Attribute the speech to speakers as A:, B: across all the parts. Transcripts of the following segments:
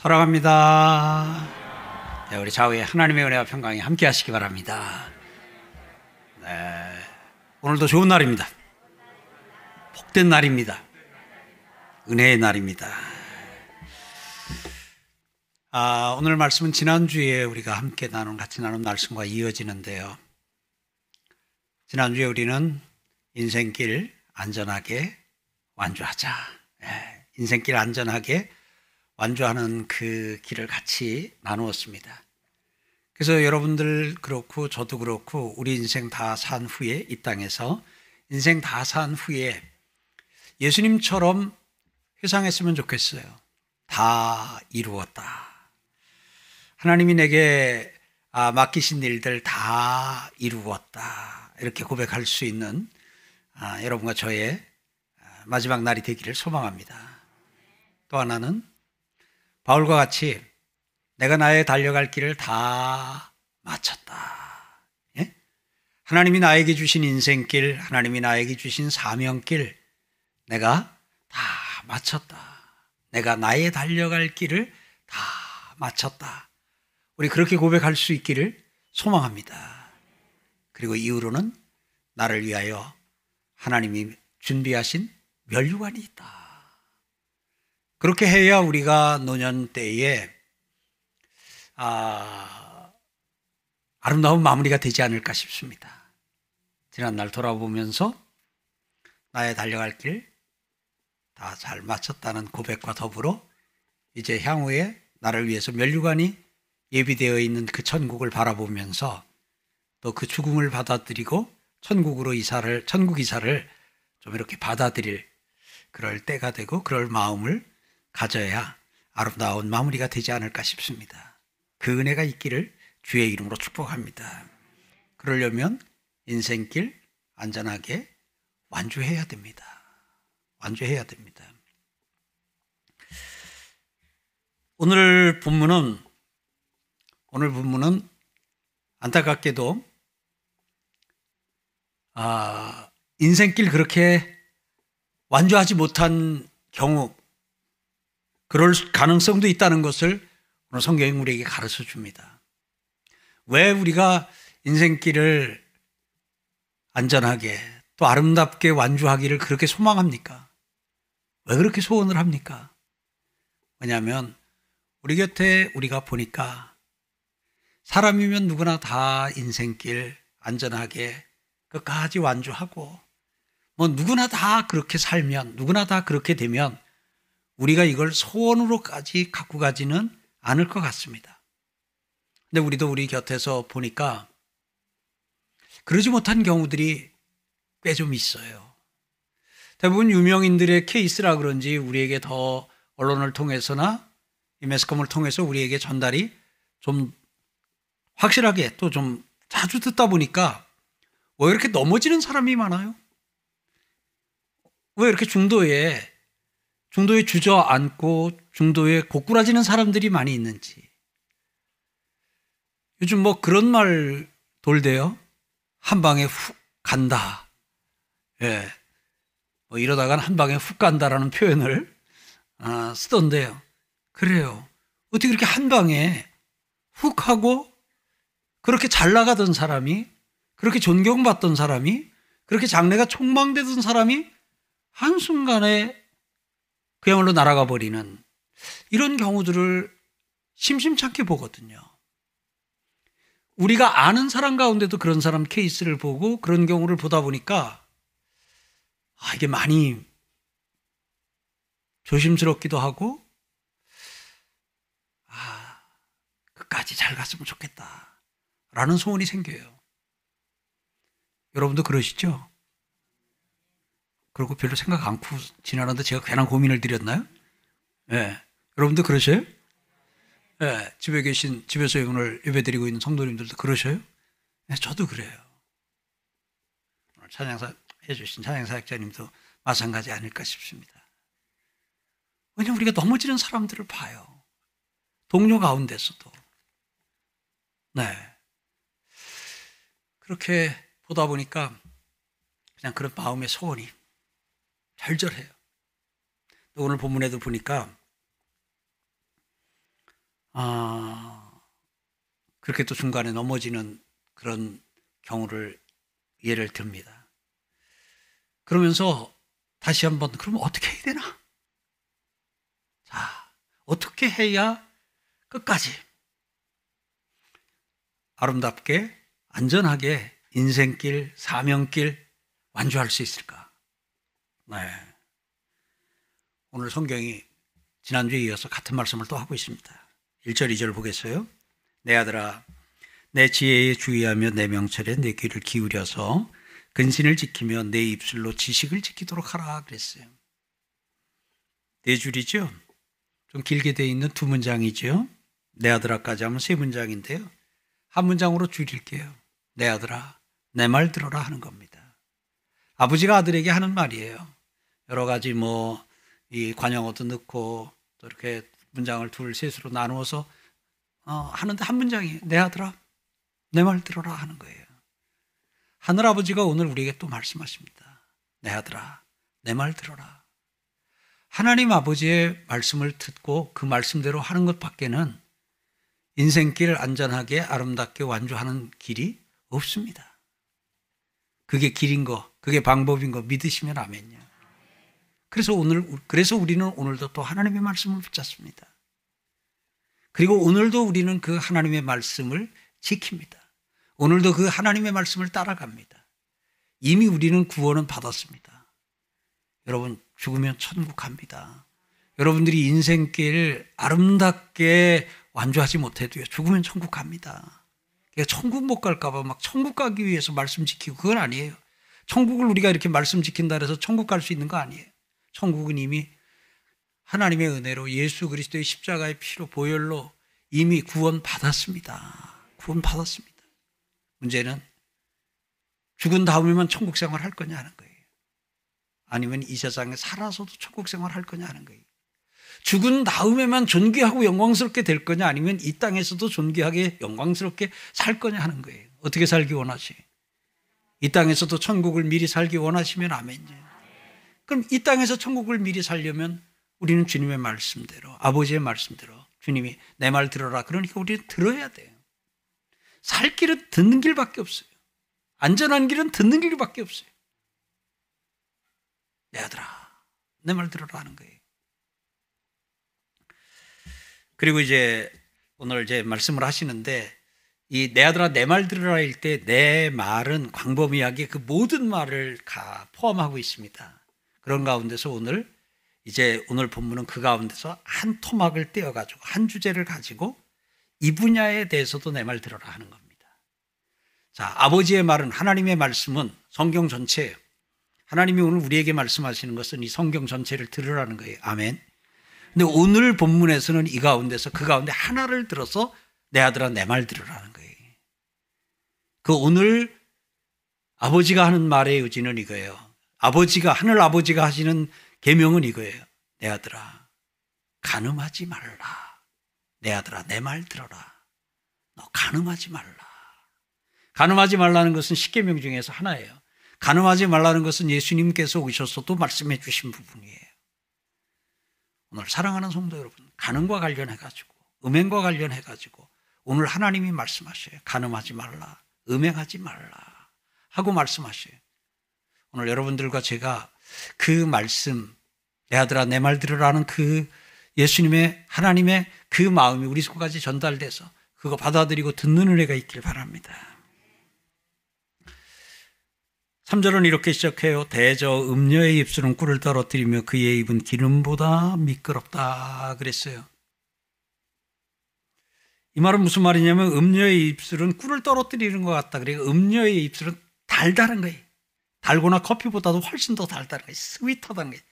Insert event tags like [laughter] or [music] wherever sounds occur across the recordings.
A: 사랑합니다. 네, 우리 좌우에 하나님의 은혜와 평강이 함께 하시기 바랍니다. 네, 오늘도 좋은 날입니다. 복된 날입니다. 은혜의 날입니다. 아, 오늘 말씀은 지난주에 우리가 함께 나눈, 같이 나눈 말씀과 이어지는데요. 지난주에 우리는 인생길 안전하게 완주하자. 네, 인생길 안전하게 완주하는 그 길을 같이 나누었습니다. 그래서 여러분들 그렇고 저도 그렇고 우리 인생 다 산 후에 이 땅에서 인생 다 산 후에 예수님처럼 회상했으면 좋겠어요. 다 이루었다. 하나님이 내게 아, 맡기신 일들 다 이루었다. 이렇게 고백할 수 있는 아, 여러분과 저의 아, 마지막 날이 되기를 소망합니다. 또 하나는 바울과 같이 내가 나의 달려갈 길을 다 마쳤다. 예? 하나님이 나에게 주신 인생길, 하나님이 나에게 주신 사명길, 내가 다 마쳤다. 내가 나의 달려갈 길을 다 마쳤다. 우리 그렇게 고백할 수 있기를 소망합니다. 그리고 이후로는 나를 위하여 하나님이 준비하신 멸류관이 있다. 그렇게 해야 우리가 노년 때에 아, 아름다운 마무리가 되지 않을까 싶습니다. 지난날 돌아보면서 나의 달려갈 길 다 잘 마쳤다는 고백과 더불어 이제 향후에 나를 위해서 멸류관이 예비되어 있는 그 천국을 바라보면서 또 그 죽음을 받아들이고 천국으로 이사를 천국 이사를 좀 이렇게 받아들일 그럴 때가 되고 그럴 마음을 가져야 아름다운 마무리가 되지 않을까 싶습니다. 그 은혜가 있기를 주의 이름으로 축복합니다. 그러려면 인생길 안전하게 완주해야 됩니다. 완주해야 됩니다. 오늘 본문은 오늘 본문은 안타깝게도 아, 인생길 그렇게 완주하지 못한 경우 그럴 가능성도 있다는 것을 오늘 성경이 우리에게 가르쳐 줍니다. 왜 우리가 인생길을 안전하게 또 아름답게 완주하기를 그렇게 소망합니까? 왜 그렇게 소원을 합니까? 왜냐하면 우리 곁에 우리가 보니까 사람이면 누구나 다 인생길 안전하게 끝까지 완주하고 뭐 누구나 다 그렇게 살면 누구나 다 그렇게 되면 우리가 이걸 소원으로까지 갖고 가지는 않을 것 같습니다. 근데 우리도 우리 곁에서 보니까 그러지 못한 경우들이 꽤 좀 있어요. 대부분 유명인들의 케이스라 그런지 우리에게 더 언론을 통해서나 이 매스컴을 통해서 우리에게 전달이 좀 확실하게 또 좀 자주 듣다 보니까 왜 이렇게 넘어지는 사람이 많아요? 왜 이렇게 중도에 중도에 주저앉고 중도에 고꾸라지는 사람들이 많이 있는지. 요즘 뭐 그런 말 돌대요. 한 방에 훅 간다. 예. 뭐 이러다가는 한 방에 훅 간다라는 표현을 아, 쓰던데요. 그래요. 어떻게 그렇게 한 방에 훅 하고 그렇게 잘 나가던 사람이 그렇게 존경받던 사람이 그렇게 장래가 촉망되던 사람이 한순간에 그야말로 날아가 버리는 이런 경우들을 심심찮게 보거든요. 우리가 아는 사람 가운데도 그런 사람 케이스를 보고 그런 경우를 보다 보니까 아, 이게 많이 조심스럽기도 하고 아, 끝까지 잘 갔으면 좋겠다. 라는 소원이 생겨요. 여러분도 그러시죠? 그리고 별로 생각 않고 지나는데 제가 괜한 고민을 드렸나요? 예. 네. 여러분도 그러셔요? 예. 네. 집에 계신, 집에서 오늘 예배 드리고 있는 성도님들도 그러셔요? 네, 저도 그래요. 찬양사 해주신 찬양사역자님도 마찬가지 아닐까 싶습니다. 왜냐면 우리가 넘어지는 사람들을 봐요. 동료 가운데서도. 네. 그렇게 보다 보니까 그냥 그런 마음의 소원이 절절해요. 오늘 본문에도 보니까 아, 그렇게 또 중간에 넘어지는 그런 경우를 예를 듭니다. 그러면서 다시 한번 그러면 어떻게 해야 되나? 자, 어떻게 해야 끝까지 아름답게 안전하게 인생길, 사명길 완주할 수 있을까? 네. 오늘 성경이 지난주에 이어서 같은 말씀을 또 하고 있습니다. 1절, 2절 보겠어요? 내 아들아, 내 지혜에 주의하며 내 명철에 내 귀를 기울여서 근신을 지키며 내 입술로 지식을 지키도록 하라 그랬어요. 네 줄이죠? 좀 길게 되어 있는 두 문장이죠? 내 아들아까지 하면 세 문장인데요. 한 문장으로 줄일게요. 내 아들아, 내 말 들어라 하는 겁니다. 아버지가 아들에게 하는 말이에요. 여러 가지 뭐, 이 관용어도 넣고, 또 이렇게 문장을 둘, 셋으로 나누어서, 어, 하는데 한 문장이, 내 아들아, 내 말 들어라 하는 거예요. 하늘 아버지가 오늘 우리에게 또 말씀하십니다. 내 아들아, 내 말 들어라. 하나님 아버지의 말씀을 듣고 그 말씀대로 하는 것 밖에는 인생길 안전하게 아름답게 완주하는 길이 없습니다. 그게 길인 거, 그게 방법인 거 믿으시면 아멘요. 그래서 오늘, 그래서 우리는 오늘도 또 하나님의 말씀을 붙잡습니다. 그리고 오늘도 우리는 그 하나님의 말씀을 지킵니다. 오늘도 그 하나님의 말씀을 따라갑니다. 이미 우리는 구원은 받았습니다. 여러분, 죽으면 천국 갑니다. 여러분들이 인생길 아름답게 완주하지 못해도요, 죽으면 천국 갑니다. 그러니까 천국 못 갈까봐 막 천국 가기 위해서 말씀 지키고 그건 아니에요. 천국을 우리가 이렇게 말씀 지킨다 해서 천국 갈 수 있는 거 아니에요. 천국은 이미 하나님의 은혜로 예수 그리스도의 십자가의 피로 보혈로 이미 구원 받았습니다. 구원 받았습니다. 문제는 죽은 다음에만 천국 생활 할 거냐 하는 거예요. 아니면 이 세상에 살아서도 천국 생활 할 거냐 하는 거예요. 죽은 다음에만 존귀하고 영광스럽게 될 거냐 아니면 이 땅에서도 존귀하게 영광스럽게 살 거냐 하는 거예요. 어떻게 살기 원하시? 이 땅에서도 천국을 미리 살기 원하시면 아멘이요. 그럼 이 땅에서 천국을 미리 살려면 우리는 주님의 말씀대로 아버지의 말씀대로 주님이 내 말 들어라 그러니까 우리는 들어야 돼요. 살 길은 듣는 길밖에 없어요. 안전한 길은 듣는 길밖에 없어요. 내 아들아, 내 말 들어라 하는 거예요. 그리고 이제 오늘 이제 말씀을 하시는데 이 내 아들아 내 말 들으라 일 때 내 말은 광범위하게 그 모든 말을 다 포함하고 있습니다. 그런 가운데서 오늘 이제 오늘 본문은 그 가운데서 한 토막을 떼어 가지고 한 주제를 가지고 이 분야에 대해서도 내 말 들어라 하는 겁니다. 자, 아버지의 말은 하나님의 말씀은 성경 전체예요. 하나님이 오늘 우리에게 말씀하시는 것은 이 성경 전체를 들으라는 거예요. 아멘. 근데 오늘 본문에서는 이 가운데서 그 가운데 하나를 들어서 내 아들아 내 말 들으라는 거예요. 그 오늘 아버지가 하는 말의 의지는 이거예요. 아버지가 하늘 아버지가 하시는 계명은 이거예요. 내 아들아 가늠하지 말라. 내 아들아 내 말 들어라. 너 가늠하지 말라. 가늠하지 말라는 것은 십계명 중에서 하나예요. 가늠하지 말라는 것은 예수님께서 오셔서도 말씀해 주신 부분이에요. 오늘 사랑하는 성도 여러분, 가늠과 관련해 가지고 음행과 관련해 가지고 오늘 하나님이 말씀하셔요. 가늠하지 말라. 음행하지 말라. 하고 말씀하셔요. 오늘 여러분들과 제가 그 말씀 내 아들아 내 말 들으라는 그 예수님의 하나님의 그 마음이 우리 속까지 전달돼서 그거 받아들이고 듣는 은혜가 있길 바랍니다. 3절은 이렇게 시작해요. 대저 음녀의 입술은 꿀을 떨어뜨리며 그의 입은 기름보다 미끄럽다 그랬어요. 이 말은 무슨 말이냐면 음녀의 입술은 꿀을 떨어뜨리는 것 같다. 그러니까 음녀의 입술은 달달한 거예요. 달고나 커피보다도 훨씬 더 달달한 거예요. 스위트하다는 거예요.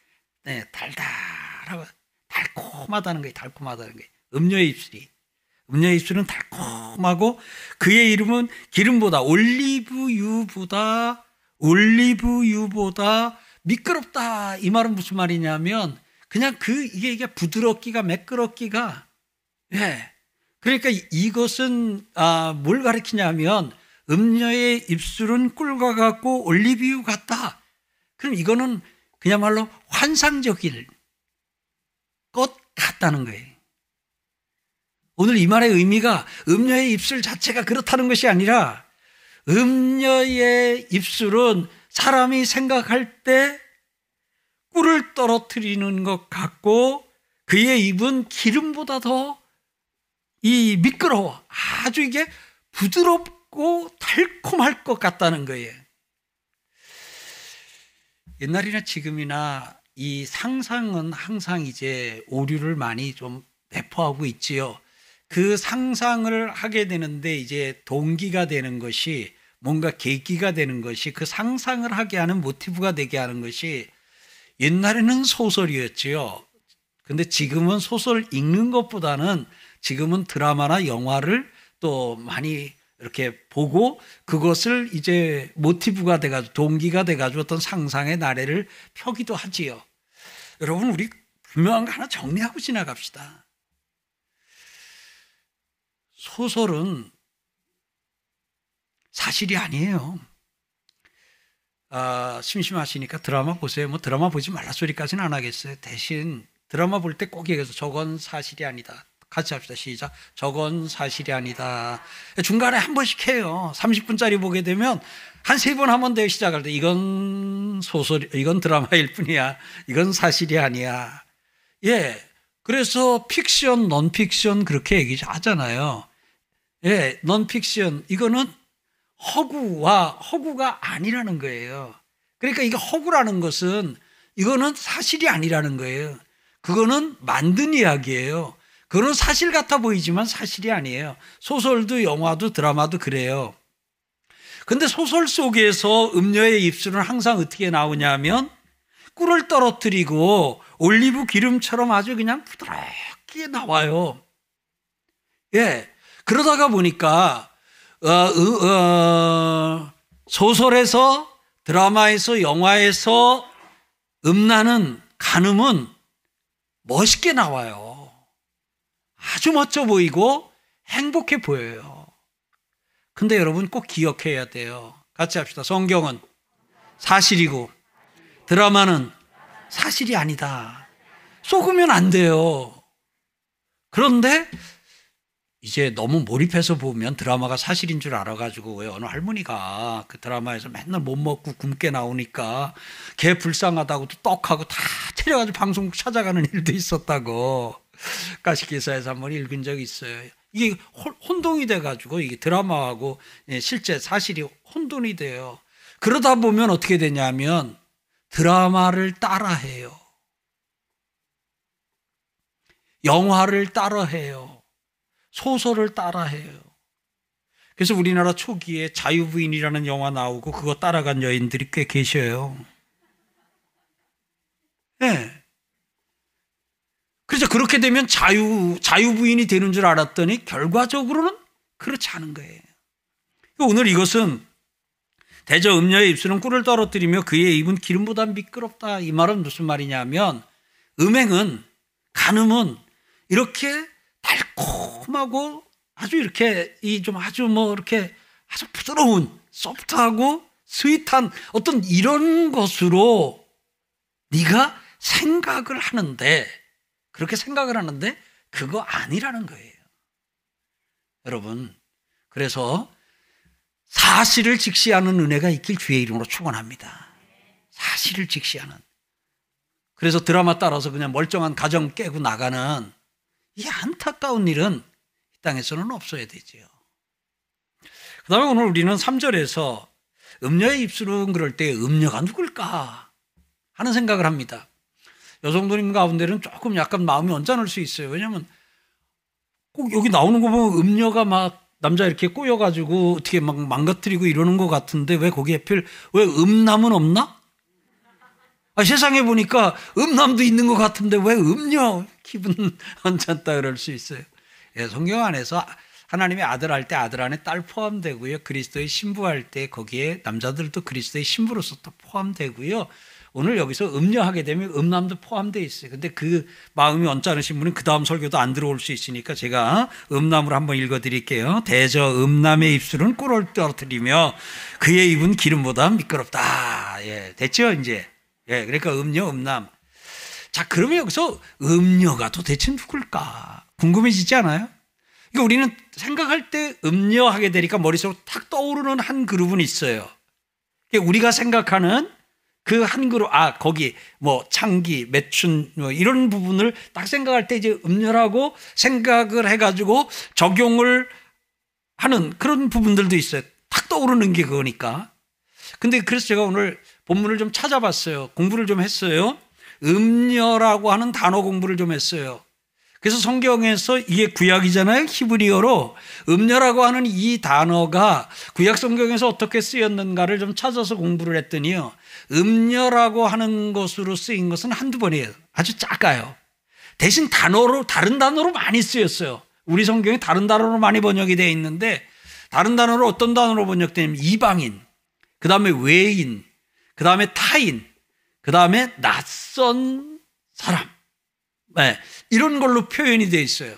A: 네, 달달하고 달콤하다는 거예요. 달콤하다는 거예요. 음녀의 입술이. 음녀의 입술은 달콤하고 그의 이름은 기름보다 올리브유보다 올리브유보다 미끄럽다. 이 말은 무슨 말이냐면 그냥 그 이게 이게 부드럽기가 매끄럽기가 예. 그러니까 이것은 아, 뭘 가리키냐면 음녀의 입술은 꿀과 같고 올리브유 같다. 그럼 이거는 그야말로 환상적일 것 같다는 거예요. 오늘 이 말의 의미가 음녀의 입술 자체가 그렇다는 것이 아니라 음녀의 입술은 사람이 생각할 때 꿀을 떨어뜨리는 것 같고 그의 입은 기름보다 더 이 미끄러워. 아주 이게 부드럽 고 달콤할 것 같다는 거예요. 옛날이나 지금이나 이 상상은 항상 이제 오류를 많이 좀 내포하고 있지요. 그 상상을 하게 되는데 이제 동기가 되는 것이 뭔가 계기가 되는 것이 그 상상을 하게 하는 모티브가 되게 하는 것이 옛날에는 소설이었지요. 근데 지금은 소설 읽는 것보다는 지금은 드라마나 영화를 또 많이 이렇게 보고 그것을 이제 모티브가 돼가지고 동기가 돼가지고 어떤 상상의 나래를 펴기도 하지요. 여러분 우리 분명한 거 하나 정리하고 지나갑시다. 소설은 사실이 아니에요. 아, 심심하시니까 드라마 보세요. 뭐 드라마 보지 말라 소리까지는 안 하겠어요. 대신 드라마 볼 때 꼭 얘기해서 저건 사실이 아니다. 같이 합시다. 시작. 저건 사실이 아니다. 중간에 한 번씩 해요. 30분짜리 보게 되면 한 세 번 하면 돼요. 시작할 때. 이건 소설, 이건 드라마일 뿐이야. 이건 사실이 아니야. 예. 그래서 픽션, 논픽션 그렇게 얘기하잖아요. 예. 논픽션. 이거는 허구와 허구가 아니라는 거예요. 그러니까 이게 허구라는 것은 이거는 사실이 아니라는 거예요. 그거는 만든 이야기예요. 그건 사실 같아 보이지만 사실이 아니에요. 소설도 영화도 드라마도 그래요. 근데 소설 속에서 음녀의 입술은 항상 어떻게 나오냐면 꿀을 떨어뜨리고 올리브 기름처럼 아주 그냥 부드럽게 나와요. 예. 그러다가 보니까 어, 어, 소설에서 드라마에서 영화에서 음나는 간음은 멋있게 나와요. 아주 멋져 보이고 행복해 보여요. 근데 여러분 꼭 기억해야 돼요. 같이 합시다. 성경은 사실이고 드라마는 사실이 아니다. 속으면 안 돼요. 그런데 이제 너무 몰입해서 보면 드라마가 사실인 줄 알아가지고 왜 어느 할머니가 그 드라마에서 맨날 못 먹고 굶게 나오니까 개 불쌍하다고 떡하고 다 차려가지고 방송국 찾아가는 일도 있었다고 가시기사에서 한번 읽은 적이 있어요. 이게 혼동이 돼가지고 이게 드라마하고 예, 실제 사실이 혼돈이 돼요. 그러다 보면 어떻게 되냐면 드라마를 따라해요. 영화를 따라해요. 소설을 따라해요. 그래서 우리나라 초기에 자유부인이라는 영화 나오고 그거 따라간 여인들이 꽤 계셔요. 예. 네. 그래서 그렇게 되면 자유, 자유부인이 되는 줄 알았더니 결과적으로는 그렇지 않은 거예요. 오늘 이것은 대저 음녀의 입술은 꿀을 떨어뜨리며 그의 입은 기름보다 미끄럽다. 이 말은 무슨 말이냐면 음행은 간음은 이렇게 달콤하고 아주 이렇게 이 좀 아주 뭐 이렇게 아주 부드러운 소프트하고 스윗한 어떤 이런 것으로 네가 생각을 하는데 그렇게 생각을 하는데 그거 아니라는 거예요. 여러분 그래서 사실을 직시하는 은혜가 있길 주의 이름으로 축원합니다. 사실을 직시하는 그래서 드라마 따라서 그냥 멀쩡한 가정 깨고 나가는 이 안타까운 일은 이 땅에서는 없어야 되지요. 그 다음에 오늘 우리는 3절에서 음녀의 입술은 그럴 때 음녀가 누굴까 하는 생각을 합니다. 여성도님 가운데는 조금 약간 마음이 언짢을 수 있어요. 왜냐하면 꼭 여기 나오는 거 보면 음녀가 막 남자 이렇게 꼬여가지고 어떻게 막 망가뜨리고 이러는 것 같은데 왜 거기에 필, 왜 음남은 없나? 아, 세상에 보니까 음남도 있는 것 같은데 왜 음녀 기분 [laughs] 언짢다 그럴 수 있어요. 예, 성경 안에서 하나님의 아들 할 때 아들 안에 딸 포함되고요. 그리스도의 신부 할 때 거기에 남자들도 그리스도의 신부로서 또 포함되고요. 오늘 여기서 음녀하게 되면 음남도 포함되어 있어요. 근데 그 마음이 언짢으신 분은 그 다음 설교도 안 들어올 수 있으니까 제가 음남으로 한번 읽어 드릴게요. 대저 음남의 입술은 꿀을 떨어뜨리며 그의 입은 기름보다 미끄럽다. 예, 됐죠, 이제. 예, 그러니까 음녀, 음남. 자, 그러면 여기서 음녀가 도대체 누굴까? 궁금해지지 않아요? 그러니까 우리는 생각할 때 음녀하게 되니까 머릿속으로 탁 떠오르는 한 그룹은 있어요. 그러니까 우리가 생각하는 그 한 그룹, 아, 거기 뭐 창기, 매춘, 뭐 이런 부분을 딱 생각할 때 이제 음녀라고 생각을 해가지고 적용을 하는 그런 부분들도 있어요. 탁 떠오르는 게 그거니까. 근데 그래서 제가 오늘 본문을 좀 찾아봤어요. 공부를 좀 했어요. 음녀라고 하는 단어 공부를 좀 했어요. 그래서 성경에서 이게 구약이잖아요. 히브리어로 음녀라고 하는 이 단어가 구약 성경에서 어떻게 쓰였는가를 좀 찾아서 공부를 했더니요. 음녀라고 하는 것으로 쓰인 것은 한두 번이에요. 아주 작아요. 대신 단어로 다른 단어로 많이 쓰였어요. 우리 성경에 다른 단어로 많이 번역이 되어 있는데 다른 단어로 어떤 단어로 번역되냐면 이방인, 그 다음에 외인, 그 다음에 타인, 그 다음에 낯선 사람. 네, 이런 걸로 표현이 되어 있어요.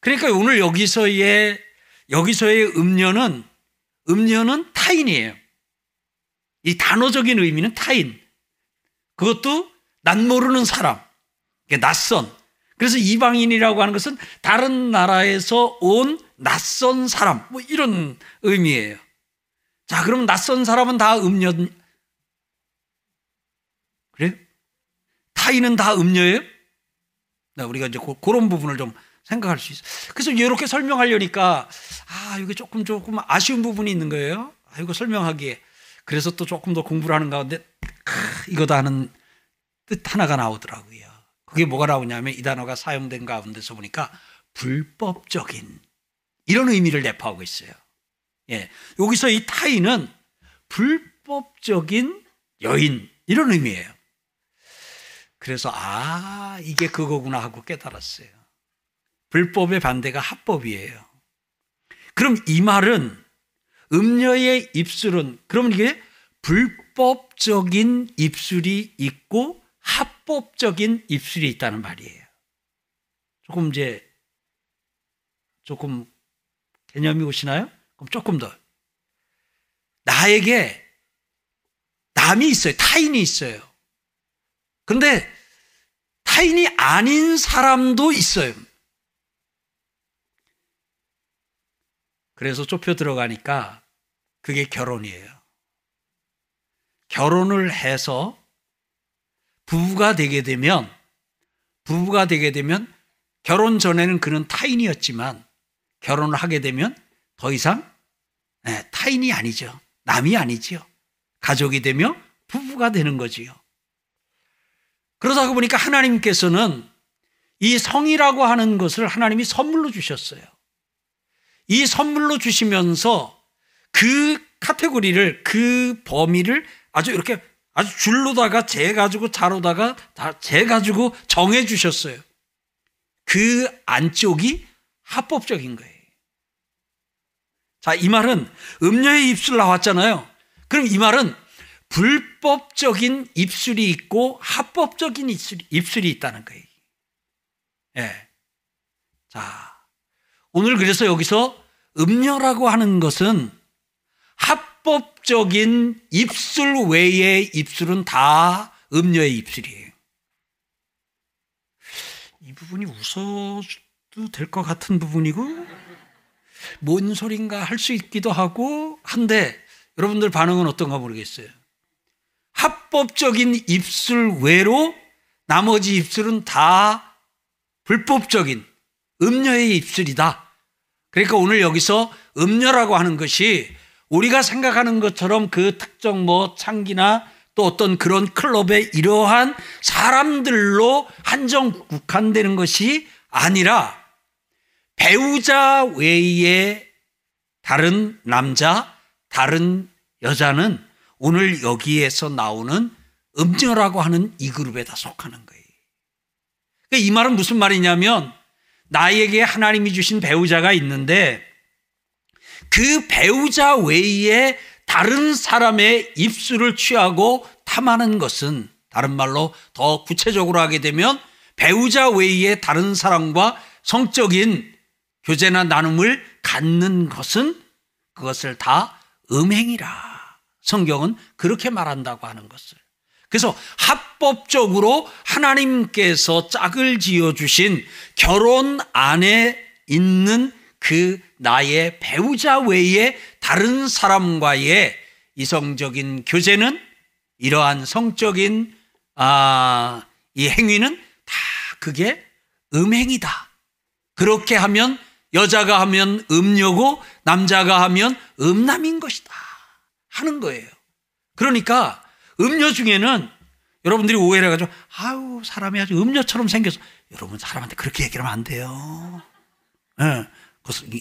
A: 그러니까 오늘 여기서의 여기서의 음녀는 음녀는 타인이에요. 이 단어적인 의미는 타인. 그것도 난 모르는 사람. 낯선. 그래서 이방인이라고 하는 것은 다른 나라에서 온 낯선 사람. 뭐 이런 의미예요. 자, 그럼 낯선 사람은 다 음녀. 그래? 타인은 다 음녀예요? 네, 우리가 이제 그런 부분을 좀 생각할 수 있어요. 그래서 이렇게 설명하려니까 아, 이게 조금 조금 아쉬운 부분이 있는 거예요. 아, 이거 설명하기에. 그래서 또 조금 더 공부를 하는 가운데 이거다 하는 뜻 하나가 나오더라고요. 그게 뭐가 나오냐면 이 단어가 사용된 가운데서 보니까 불법적인 이런 의미를 내포하고 있어요. 예. 여기서 이 타인은 불법적인 여인 이런 의미예요. 그래서 아, 이게 그거구나 하고 깨달았어요. 불법의 반대가 합법이에요. 그럼 이 말은 음녀의 입술은 그러면 이게 불법적인 입술이 있고 합법적인 입술이 있다는 말이에요. 조금 이제 조금 개념이 오시나요? 그럼 조금 더 나에게 남이 있어요. 타인이 있어요. 그런데 타인이 아닌 사람도 있어요. 그래서 좁혀 들어가니까 그게 결혼이에요. 결혼을 해서 부부가 되게 되면 부부가 되게 되면 결혼 전에는 그는 타인이었지만 결혼을 하게 되면 더 이상 네, 타인이 아니죠. 남이 아니지요. 가족이 되며 부부가 되는 거지요. 그러다 보니까 하나님께서는 이 성이라고 하는 것을 하나님이 선물로 주셨어요. 이 선물로 주시면서 그 카테고리를 그 범위를 아주 이렇게 아주 줄로다가 재가지고 자로다가 다 재가지고 정해 주셨어요. 그 안쪽이 합법적인 거예요. 자, 이 말은 음녀의 입술 나왔잖아요. 그럼 이 말은 불법적인 입술이 있고 합법적인 입술이, 입술이 있다는 거예요. 예. 자, 오늘 그래서 여기서 음녀라고 하는 것은 합법적인 입술 외의 입술은 다 음녀의 입술이에요. 이 부분이 웃어도 될 것 같은 부분이고, 뭔 소린가 할 수 있기도 하고 한데, 여러분들 반응은 어떤가 모르겠어요. 합법적인 입술 외로 나머지 입술은 다 불법적인 음녀의 입술이다. 그러니까 오늘 여기서 음녀라고 하는 것이 우리가 생각하는 것처럼 그 특정 뭐 창기나 또 어떤 그런 클럽의 이러한 사람들로 한정 국한되는 것이 아니라 배우자 외에 다른 남자, 다른 여자는 오늘 여기에서 나오는 음녀라고 하는 이 그룹에 다 속하는 거예요. 그러니까 이 말은 무슨 말이냐면 나에게 하나님이 주신 배우자가 있는데 그 배우자 외에 다른 사람의 입술을 취하고 탐하는 것은 다른 말로 더 구체적으로 하게 되면 배우자 외에 다른 사람과 성적인 교제나 나눔을 갖는 것은 그것을 다 음행이라. 성경은 그렇게 말한다고 하는 것을. 그래서 합법적으로 하나님께서 짝을 지어 주신 결혼 안에 있는 그 나의 배우자 외에 다른 사람과의 이성적인 교제는 이러한 성적인 아, 이 행위는 다 그게 음행이다. 그렇게 하면 여자가 하면 음녀고 남자가 하면 음남인 것이다. 하는 거예요. 그러니까 음녀 중에는 여러분들이 오해를 해가지고 아우 사람이 아주 음녀처럼 생겨서 여러분 사람한테 그렇게 얘기하면 안 돼요. 예. 네.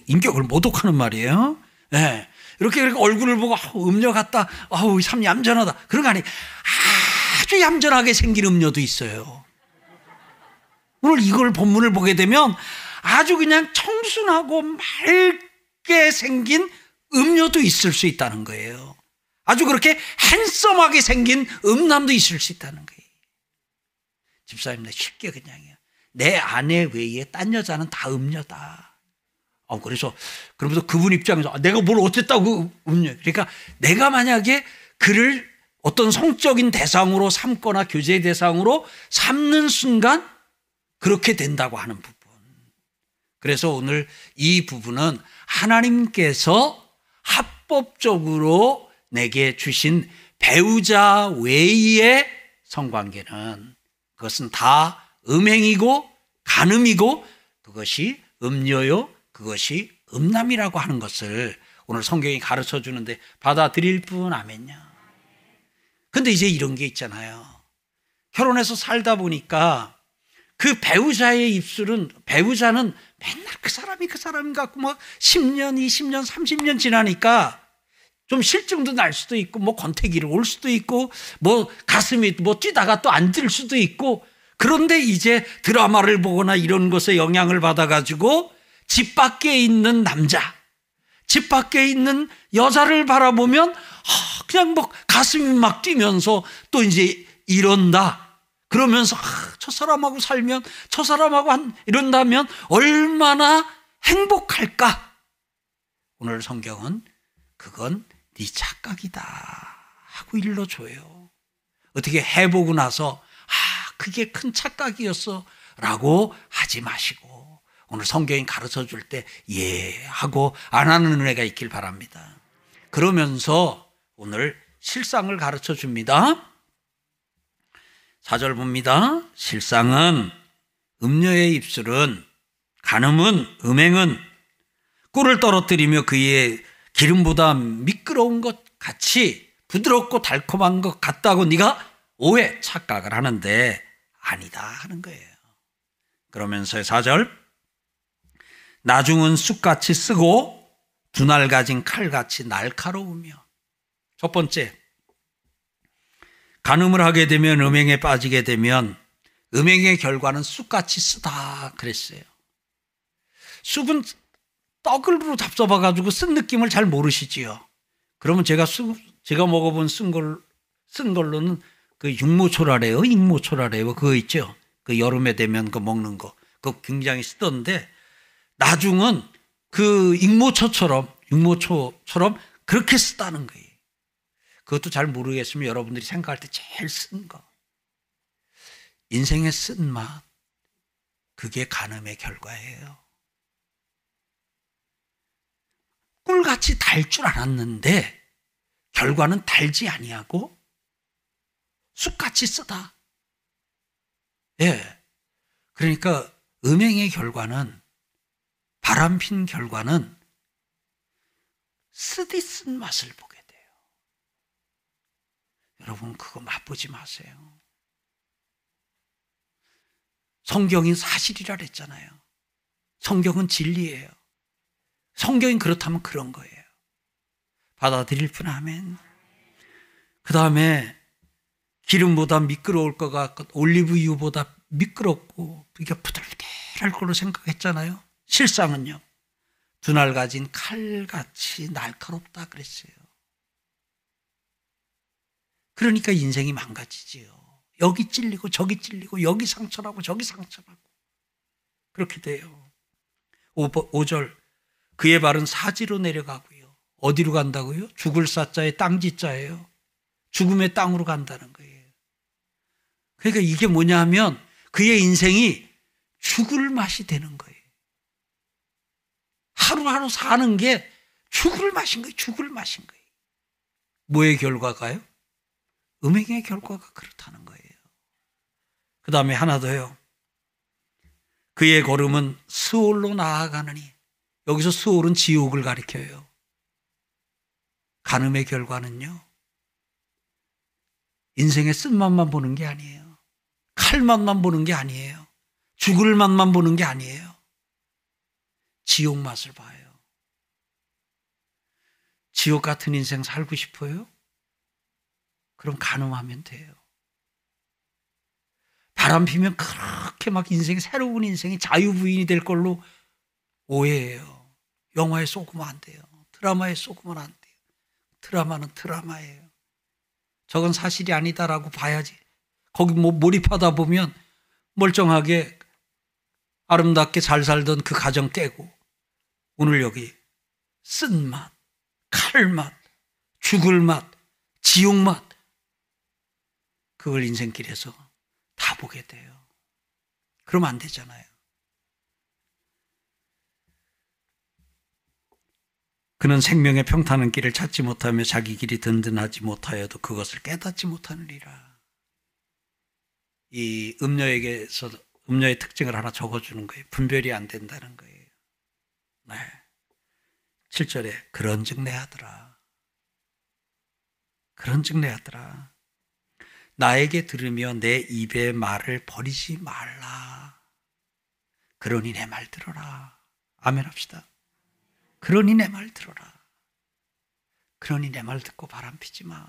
A: 인격을 모독하는 말이에요. 예. 네. 이렇게 얼굴을 보고 아우, 음녀 같다. 아우 참 얌전하다. 그런 거 아니. 아주 얌전하게 생긴 음녀도 있어요. 오늘 이걸 본문을 보게 되면 아주 그냥 청순하고 맑게 생긴 음녀도 있을 수 있다는 거예요. 아주 그렇게 핸섬하게 생긴 음남도 있을 수 있다는 거예요. 집사님들 쉽게 그냥요. 내 아내 외에 딴 여자는 다 음녀다. 어, 그래서, 그러면서 그분 입장에서 아, 내가 뭘 어쨌다고 음녀. 그러니까 내가 만약에 그를 어떤 성적인 대상으로 삼거나 교제 대상으로 삼는 순간 그렇게 된다고 하는 부분. 그래서 오늘 이 부분은 하나님께서 합법적으로 내게 주신 배우자 외의 성관계는 그것은 다 음행이고 간음이고 그것이 음녀요 그것이 음남이라고 하는 것을 오늘 성경이 가르쳐 주는데 받아들일 뿐 아멘요. 근데 이제 이런 게 있잖아요. 결혼해서 살다 보니까 그 배우자의 입술은 배우자는 맨날 그 사람이 그 사람 같고 막 10년, 20년, 30년 지나니까 좀 실증도 날 수도 있고 뭐 권태기를 올 수도 있고 뭐 가슴이 뭐 뛰다가 또 앉을 수도 있고 그런데 이제 드라마를 보거나 이런 것에 영향을 받아가지고 집 밖에 있는 남자, 집 밖에 있는 여자를 바라보면 그냥 뭐 가슴이 막 뛰면서 또 이제 이런다. 그러면서 아, 저 사람하고 살면 저 사람하고 한 이런다면 얼마나 행복할까? 오늘 성경은 그건 네 착각이다 하고 일러줘요. 어떻게 해보고 나서 아 그게 큰 착각이었어 라고 하지 마시고 오늘 성경이 가르쳐 줄 때 예 하고 안 하는 은혜가 있길 바랍니다. 그러면서 오늘 실상을 가르쳐 줍니다. 4절 봅니다. 실상은 음녀의 입술은 간음은 음행은 꿀을 떨어뜨리며 그의 기름보다 미끄러운 것 같이 부드럽고 달콤한 것 같다고 네가 오해 착각을 하는데 아니다 하는 거예요. 그러면서 4절 나중은 쑥같이 쓰고 두날 가진 칼같이 날카로우며 첫 번째 간음을 하게 되면 음행에 빠지게 되면 음행의 결과는 쑥같이 쓰다 그랬어요. 쑥은 떡으로 잡숴봐가지고 쓴 느낌을 잘 모르시지요. 그러면 제가 쑥, 제가 먹어본 쓴 걸, 쓴 걸로는 그 육모초라래요. 익모초라래요. 그거 있죠. 그 여름에 되면 그 먹는 거. 그거 굉장히 쓰던데 나중은 그 익모초처럼, 육모초처럼 그렇게 쓰다는 거예요. 그것도 잘 모르겠으면 여러분들이 생각할 때 제일 쓴 거. 인생의 쓴맛. 그게 간음의 결과예요. 꿀같이 달 줄 알았는데 결과는 달지 아니하고 쑥같이 쓰다. 예. 그러니까 음행의 결과는 바람핀 결과는 쓰디 쓴 맛을 보게 여러분 그거 맛보지 마세요. 성경이 사실이라 그랬잖아요. 성경은 진리예요. 성경이 그렇다면 그런 거예요. 받아들일 뿐 아멘. 그 다음에 기름보다 미끄러울 것 같고 올리브유보다 미끄럽고 이게 부들부들할 걸로 생각했잖아요. 실상은요. 두날 가진 칼같이 날카롭다 그랬어요. 그러니까 인생이 망가지지요. 여기 찔리고 저기 찔리고 여기 상처나고 저기 상처나고 그렇게 돼요. 5절 그의 발은 사지로 내려가고요. 어디로 간다고요? 죽을 사자의 땅지자예요. 죽음의 땅으로 간다는 거예요. 그러니까 이게 뭐냐 하면 그의 인생이 죽을 맛이 되는 거예요. 하루하루 사는 게 죽을 마신 거예요. 죽을 마신 거예요. 뭐의 결과가요? 음행의 결과가 그렇다는 거예요. 그 다음에 하나 더요. 그의 걸음은 스올로 나아가느니 여기서 스올은 지옥을 가리켜요. 간음의 결과는요. 인생의 쓴맛만 보는 게 아니에요. 칼맛만 보는 게 아니에요. 죽을 맛만 보는 게 아니에요. 지옥 맛을 봐요. 지옥 같은 인생 살고 싶어요? 그럼 간음하면 돼요. 바람 피면 그렇게 막 인생이 새로운 인생이 자유부인이 될 걸로 오해해요. 영화에 쏘으면 안 돼요. 드라마에 쏘으면 안 돼요. 드라마는 드라마예요. 저건 사실이 아니다라고 봐야지. 거기 뭐 몰입하다 보면 멀쩡하게 아름답게 잘 살던 그 가정 깨고 오늘 여기 쓴맛, 칼맛, 죽을 맛, 지옥 맛 그걸 인생길에서 다 보게 돼요. 그러면 안 되잖아요. 그는 생명의 평탄한 길을 찾지 못하며 자기 길이 든든하지 못하여도 그것을 깨닫지 못하느니라. 이 음녀에게서 음녀의 특징을 하나 적어주는 거예요. 분별이 안 된다는 거예요. 네. 7절에 그런 즉 내하더라. 그런 즉 내하더라. 나에게 들으며 내 입의 말을 버리지 말라. 그러니 내 말 들어라. 아멘 합시다. 그러니 내 말 들어라. 그러니 내 말 듣고 바람 피지 마.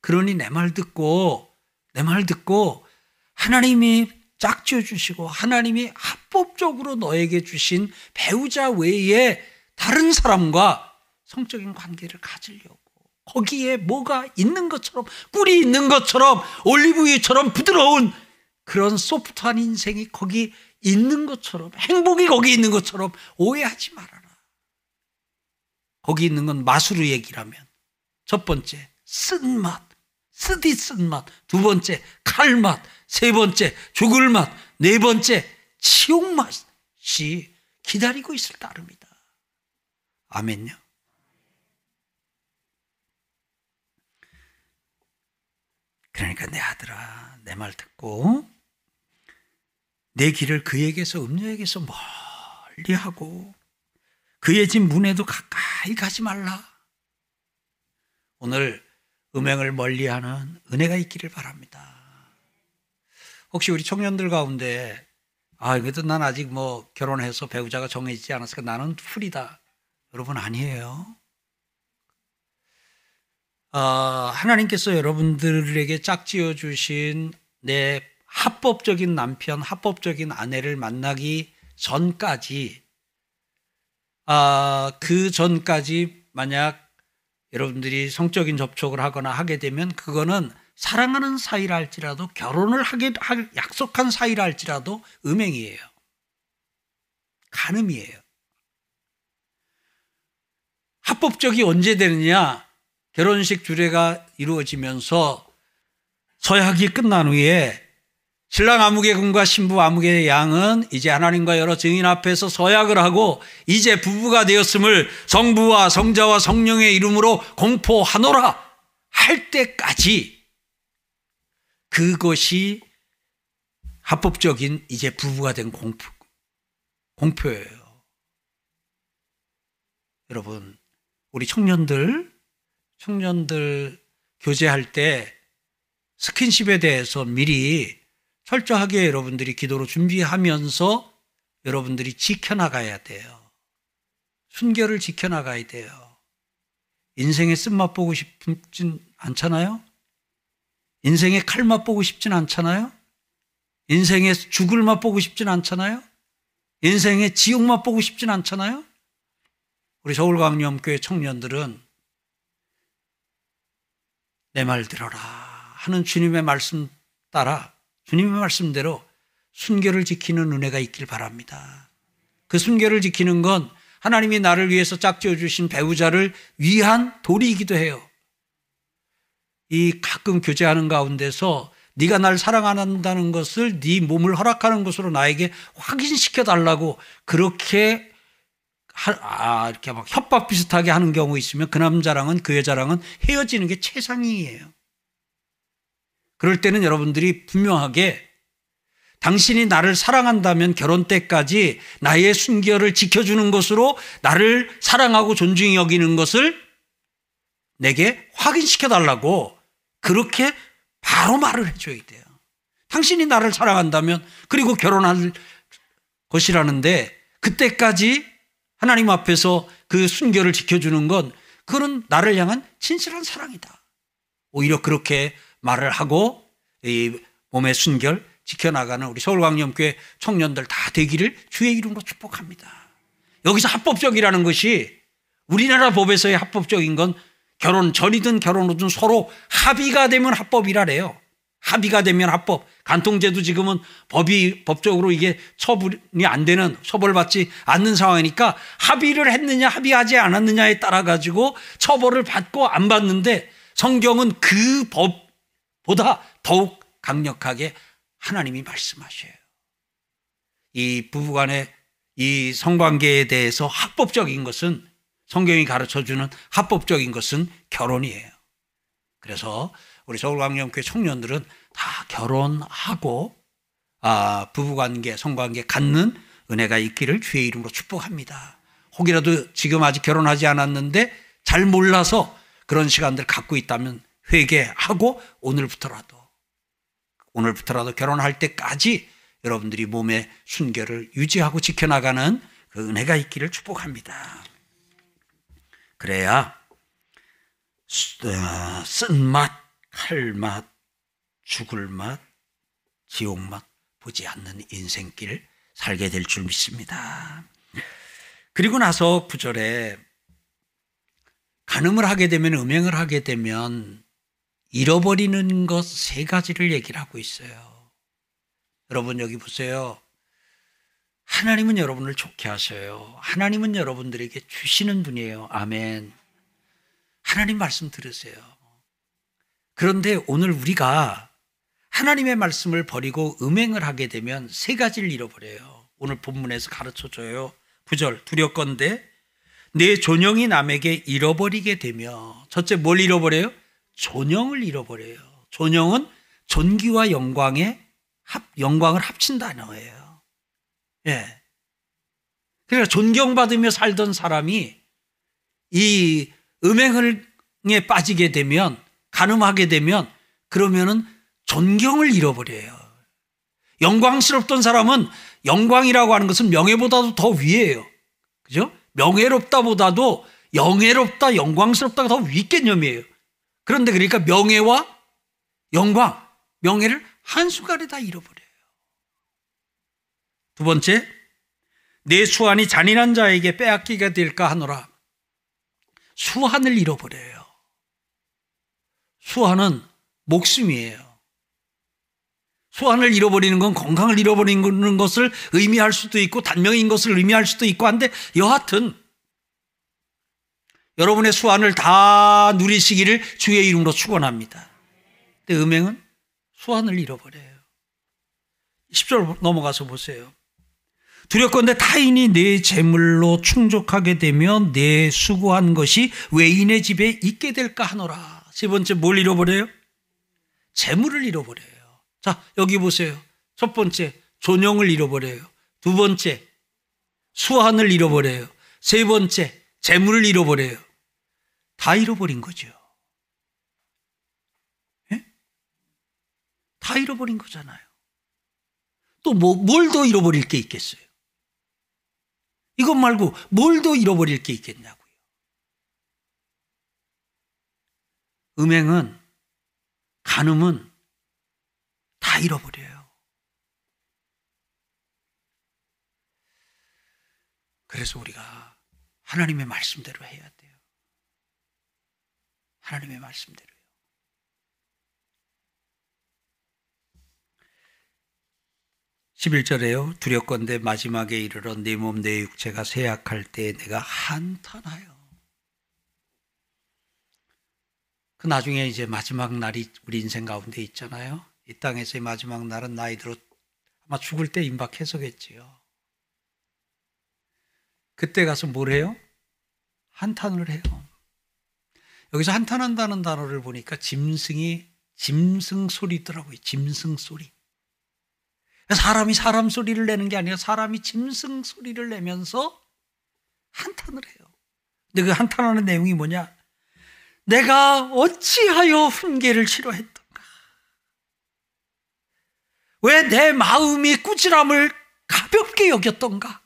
A: 그러니 내 말 듣고 내 말 듣고 하나님이 짝지어 주시고 하나님이 합법적으로 너에게 주신 배우자 외에 다른 사람과 성적인 관계를 가지려고 거기에 뭐가 있는 것처럼 꿀이 있는 것처럼 올리브유처럼 부드러운 그런 소프트한 인생이 거기 있는 것처럼 행복이 거기 있는 것처럼 오해하지 말아라. 거기 있는 건 마수르 얘기라면. 첫 번째 쓴맛, 쓰디 쓴맛, 두 번째 칼맛, 세 번째 죽을 맛, 네 번째 치욕 맛이 기다리고 있을 따름이다. 아멘요. 그러니까 내 아들아, 내 말 듣고 내 길을 그에게서 음녀에게서 멀리 하고 그의 집 문에도 가까이 가지 말라. 오늘 음행을 멀리하는 은혜가 있기를 바랍니다. 혹시 우리 청년들 가운데 아, 그래도 난 아직 뭐 결혼해서 배우자가 정해지지 않았으니까 나는 풀이다. 여러분 아니에요. 어, 하나님께서 여러분들에게 짝지어 주신 내 합법적인 남편, 합법적인 아내를 만나기 전까지, 아, 그 전까지 만약 여러분들이 성적인 접촉을 하거나 하게 되면 그거는 사랑하는 사이라 할지라도 결혼을 하게 약속한 사이라 할지라도 음행이에요. 간음이에요. 합법적이 언제 되느냐? 결혼식 주례가 이루어지면서 서약이 끝난 후에 신랑 아무개 군과 신부 아무개 양은 이제 하나님과 여러 증인 앞에서 서약을 하고 이제 부부가 되었음을 성부와 성자와 성령의 이름으로 공포하노라 할 때까지 그것이 합법적인 이제 부부가 된 공포, 공표예요. 여러분, 우리 청년들 청년들 교제할 때 스킨십에 대해서 미리 철저하게 여러분들이 기도로 준비하면서 여러분들이 지켜나가야 돼요. 순결을 지켜나가야 돼요. 인생의 쓴맛 보고 싶진 않잖아요? 인생의 칼맛 보고 싶진 않잖아요? 인생의 죽을 맛 보고 싶진 않잖아요? 인생의 지옥 맛 보고 싶진 않잖아요? 우리 서울광염교회 청년들은 내 말 들어라 하는 주님의 말씀 따라 주님의 말씀대로 순결을 지키는 은혜가 있길 바랍니다. 그 순결을 지키는 건 하나님이 나를 위해서 짝지어 주신 배우자를 위한 도리이기도 해요. 이 가끔 교제하는 가운데서 네가 날 사랑한다는 것을 네 몸을 허락하는 것으로 나에게 확인시켜 달라고 그렇게 하, 아, 이렇게 막 협박 비슷하게 하는 경우 있으면 그 남자랑은 그 여자랑은 헤어지는 게 최상이에요. 그럴 때는 여러분들이 분명하게 당신이 나를 사랑한다면 결혼 때까지 나의 순결을 지켜주는 것으로 나를 사랑하고 존중히 여기는 것을 내게 확인시켜 달라고 그렇게 바로 말을 해줘야 돼요. 당신이 나를 사랑한다면 그리고 결혼할 것이라는데 그때까지 하나님 앞에서 그 순결을 지켜주는 건 그는 나를 향한 진실한 사랑이다. 오히려 그렇게 말을 하고 이 몸의 순결 지켜나가는 우리 서울광염교회 청년들 다 되기를 주의 이름으로 축복합니다. 여기서 합법적이라는 것이 우리나라 법에서의 합법적인 건 결혼 전이든 결혼 후든 서로 합의가 되면 합법이라래요. 합의가 되면 합법. 간통죄도 지금은 법이 법적으로 이게 처분이 안 되는 처벌받지 않는 상황이니까 합의를 했느냐 합의하지 않았느냐에 따라 가지고 처벌을 받고 안 받는데 성경은 그 법 보다 더욱 강력하게 하나님이 말씀하셔요. 이 부부간의 이 성관계에 대해서 합법적인 것은 성경이 가르쳐 주는 합법적인 것은 결혼이에요. 그래서 우리 서울광명교회 청년들은 다 결혼하고 아, 부부관계, 성관계 갖는 은혜가 있기를 주의 이름으로 축복합니다. 혹이라도 지금 아직 결혼하지 않았는데 잘 몰라서 그런 시간들 갖고 있다면 회개하고 오늘부터라도 오늘부터라도 결혼할 때까지 여러분들이 몸의 순결을 유지하고 지켜나가는 그 은혜가 있기를 축복합니다. 그래야 어, 쓴맛, 칼맛, 죽을 맛, 지옥 맛 보지 않는 인생길 살게 될 줄 믿습니다. 그리고 나서 구절에 간음을 하게 되면 음행을 하게 되면 잃어버리는 것 세 가지를 얘기를 하고 있어요. 여러분 여기 보세요. 하나님은 여러분을 좋게 하셔요. 하나님은 여러분들에게 주시는 분이에요. 아멘. 하나님 말씀 들으세요. 그런데 오늘 우리가 하나님의 말씀을 버리고 음행을 하게 되면 세 가지를 잃어버려요. 오늘 본문에서 가르쳐 줘요. 9절 두렵건대 내 존영이 남에게 잃어버리게 되며 첫째 뭘 잃어버려요? 존영을 잃어버려요. 존영은 존귀와 영광의 합, 영광을 합친 단어예요. 예. 그러니까 존경받으며 살던 사람이 이 음행에 빠지게 되면 가늠하게 되면 그러면은 존경을 잃어버려요. 영광스럽던 사람은 영광이라고 하는 것은 명예보다도 더 위에요. 그죠? 명예롭다보다도 영예롭다, 영광스럽다가 더 위 개념이에요. 그런데 그러니까 명예와 영광, 명예를 한순간에 다 잃어버려요. 두 번째, 내 수완이 잔인한 자에게 빼앗기게 될까 하노라. 수완을 잃어버려요. 수완은 목숨이에요. 수완을 잃어버리는 건 건강을 잃어버리는 것을 의미할 수도 있고 단명인 것을 의미할 수도 있고 한데 여하튼 여러분의 수완을 다 누리시기를 주의 이름으로 축원합니다. 근데 음행은 수완을 잃어버려요. 10절 넘어가서 보세요. 두렵건대 타인이 내 재물로 충족하게 되면 내 수고한 것이 외인의 집에 있게 될까 하노라. 세 번째 뭘 잃어버려요? 재물을 잃어버려요. 자, 여기 보세요. 첫 번째, 존영을 잃어버려요. 두 번째, 수완을 잃어버려요. 세 번째, 재물을 잃어버려요. 다 잃어버린 거죠. 예? 다 잃어버린 거잖아요. 또 뭐, 뭘더 잃어버릴 게 있겠어요? 이것 말고 뭘 더 잃어버릴 게 있겠냐고요. 음행은, 간음은 다 잃어버려요. 그래서 우리가 하나님의 말씀대로 해야 돼요. 하나님의 말씀대로요. (11절에요) 두렵건대 마지막에 이르러 내 몸 내 육체가 쇠약할 때 내가 한탄하여 그 나중에 이제 마지막 날이 우리 인생 가운데 있잖아요 이 땅에서의 마지막 날은 나이 들어 아마 죽을 때 임박해서겠지요. 그때 가서 뭘 해요? 한탄을 해요. 여기서 한탄한다는 단어를 보니까 짐승이 짐승 소리 있더라고요. 짐승 소리. 사람이 사람 소리를 내는 게 아니라 사람이 짐승 소리를 내면서 한탄을 해요. 근데 그 한탄하는 내용이 뭐냐? 내가 어찌하여 훈계를 싫어했던가? 왜 내 마음이 꾸지람을 가볍게 여겼던가?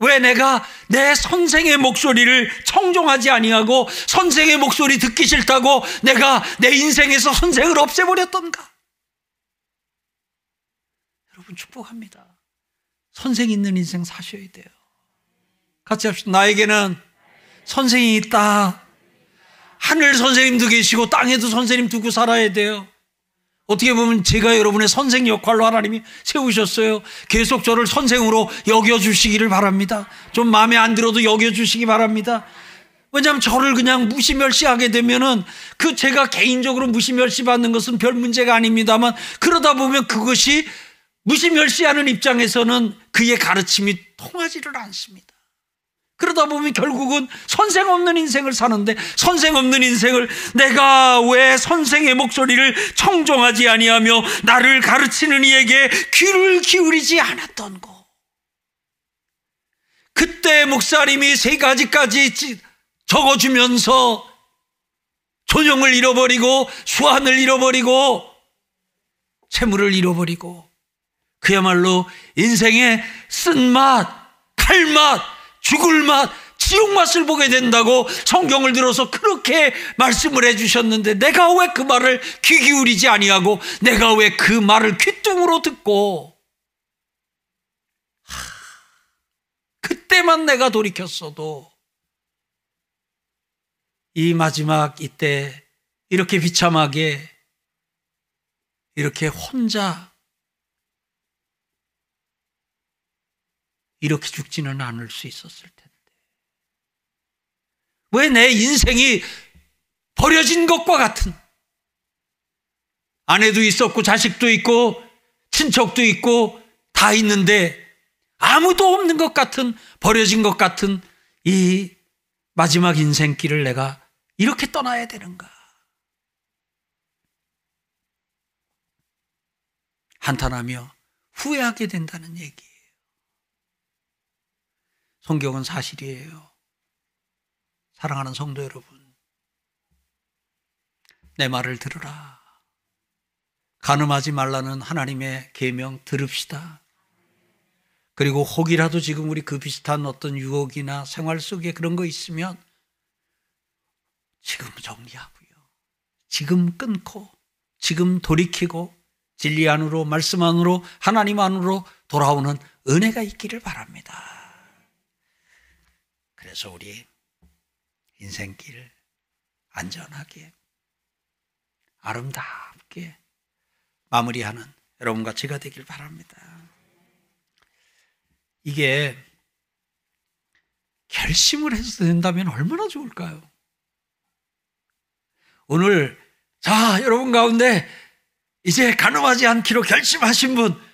A: 왜 내가 내 선생의 목소리를 청종하지 아니하고 선생의 목소리 듣기 싫다고 내가 내 인생에서 선생을 없애버렸던가? 여러분 축복합니다. 선생 있는 인생 사셔야 돼요. 같이 합시다. 나에게는 선생이 있다. 하늘 선생님도 계시고 땅에도 선생님 두고 살아야 돼요. 어떻게 보면 제가 여러분의 선생 역할로 하나님이 세우셨어요. 계속 저를 선생으로 여겨주시기를 바랍니다. 좀 마음에 안 들어도 여겨주시기 바랍니다. 왜냐하면 저를 그냥 무시멸시하게 되면은 그 제가 개인적으로 무시멸시 받는 것은 별 문제가 아닙니다만 그러다 보면 그것이 무시멸시하는 입장에서는 그의 가르침이 통하지를 않습니다. 그러다 보면 결국은 선생 없는 인생을 사는데 선생 없는 인생을 내가 왜 선생의 목소리를 청종하지 아니하며 나를 가르치는 이에게 귀를 기울이지 않았던 거. 그때 목사님이 세 가지까지 적어주면서 존영을 잃어버리고 수완을 잃어버리고 채무를 잃어버리고 그야말로 인생의 쓴맛, 칼맛, 죽을 맛, 지옥 맛을 보게 된다고 성경을 들어서 그렇게 말씀을 해주셨는데 내가 왜 그 말을 귀 기울이지 아니하고 내가 왜 그 말을 귓등으로 듣고? 하, 그때만 내가 돌이켰어도 이 마지막 이때 이렇게 비참하게 이렇게 혼자 이렇게 죽지는 않을 수 있었을 텐데. 왜 내 인생이 버려진 것과 같은 아내도 있었고 자식도 있고 친척도 있고 다 있는데 아무도 없는 것 같은 버려진 것 같은 이 마지막 인생길을 내가 이렇게 떠나야 되는가? 한탄하며 후회하게 된다는 얘기. 성경은 사실이에요. 사랑하는 성도 여러분, 내 말을 들으라. 가늠하지 말라는 하나님의 계명 들읍시다. 그리고 혹이라도 지금 우리 그 비슷한 어떤 유혹이나 생활 속에 그런 거 있으면 지금 정리하고요. 지금 끊고 지금 돌이키고 진리 안으로 말씀 안으로 하나님 안으로 돌아오는 은혜가 있기를 바랍니다. 그래서 우리 인생길 안전하게 아름답게 마무리하는 여러분과 제가 되길 바랍니다. 이게 결심을 해서 된다면 얼마나 좋을까요? 오늘 자 여러분 가운데 이제 가늠하지 않기로 결심하신 분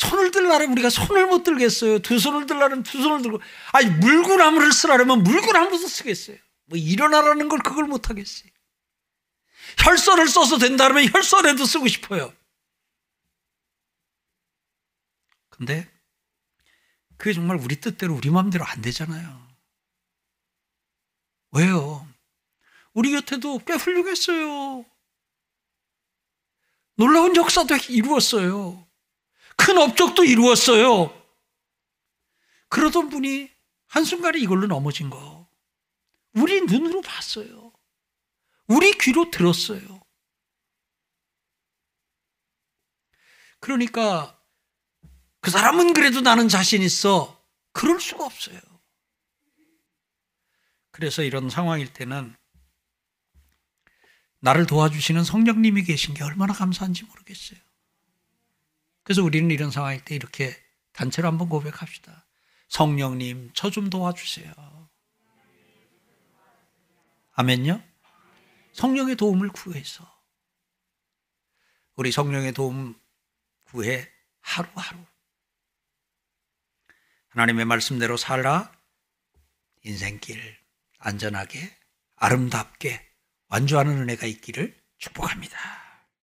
A: 손을 들라면 우리가 손을 못 들겠어요. 두 손을 들라면 두 손을 들고. 아니, 물구나무를 쓰라면 물구나무도 쓰겠어요. 뭐 일어나라는 걸 그걸 못 하겠어요. 혈서를 써서 된다면 혈서라도 쓰고 싶어요. 근데 그게 정말 우리 뜻대로 우리 마음대로 안 되잖아요. 왜요? 우리 곁에도 꽤 훌륭했어요. 놀라운 역사도 이루었어요. 큰 업적도 이루었어요. 그러던 분이 한순간에 이걸로 넘어진 거. 우리 눈으로 봤어요. 우리 귀로 들었어요. 그러니까 그 사람은 그래도 나는 자신 있어. 그럴 수가 없어요. 그래서 이런 상황일 때는 나를 도와주시는 성령님이 계신 게 얼마나 감사한지 모르겠어요. 그래서 우리는 이런 상황일 때 이렇게 단체로 한번 고백합시다. 성령님, 저 좀 도와주세요. 아멘요? 성령의 도움을 구해서 우리 성령의 도움 구해 하루하루 하나님의 말씀대로 살아 인생길 안전하게 아름답게 완주하는 은혜가 있기를 축복합니다.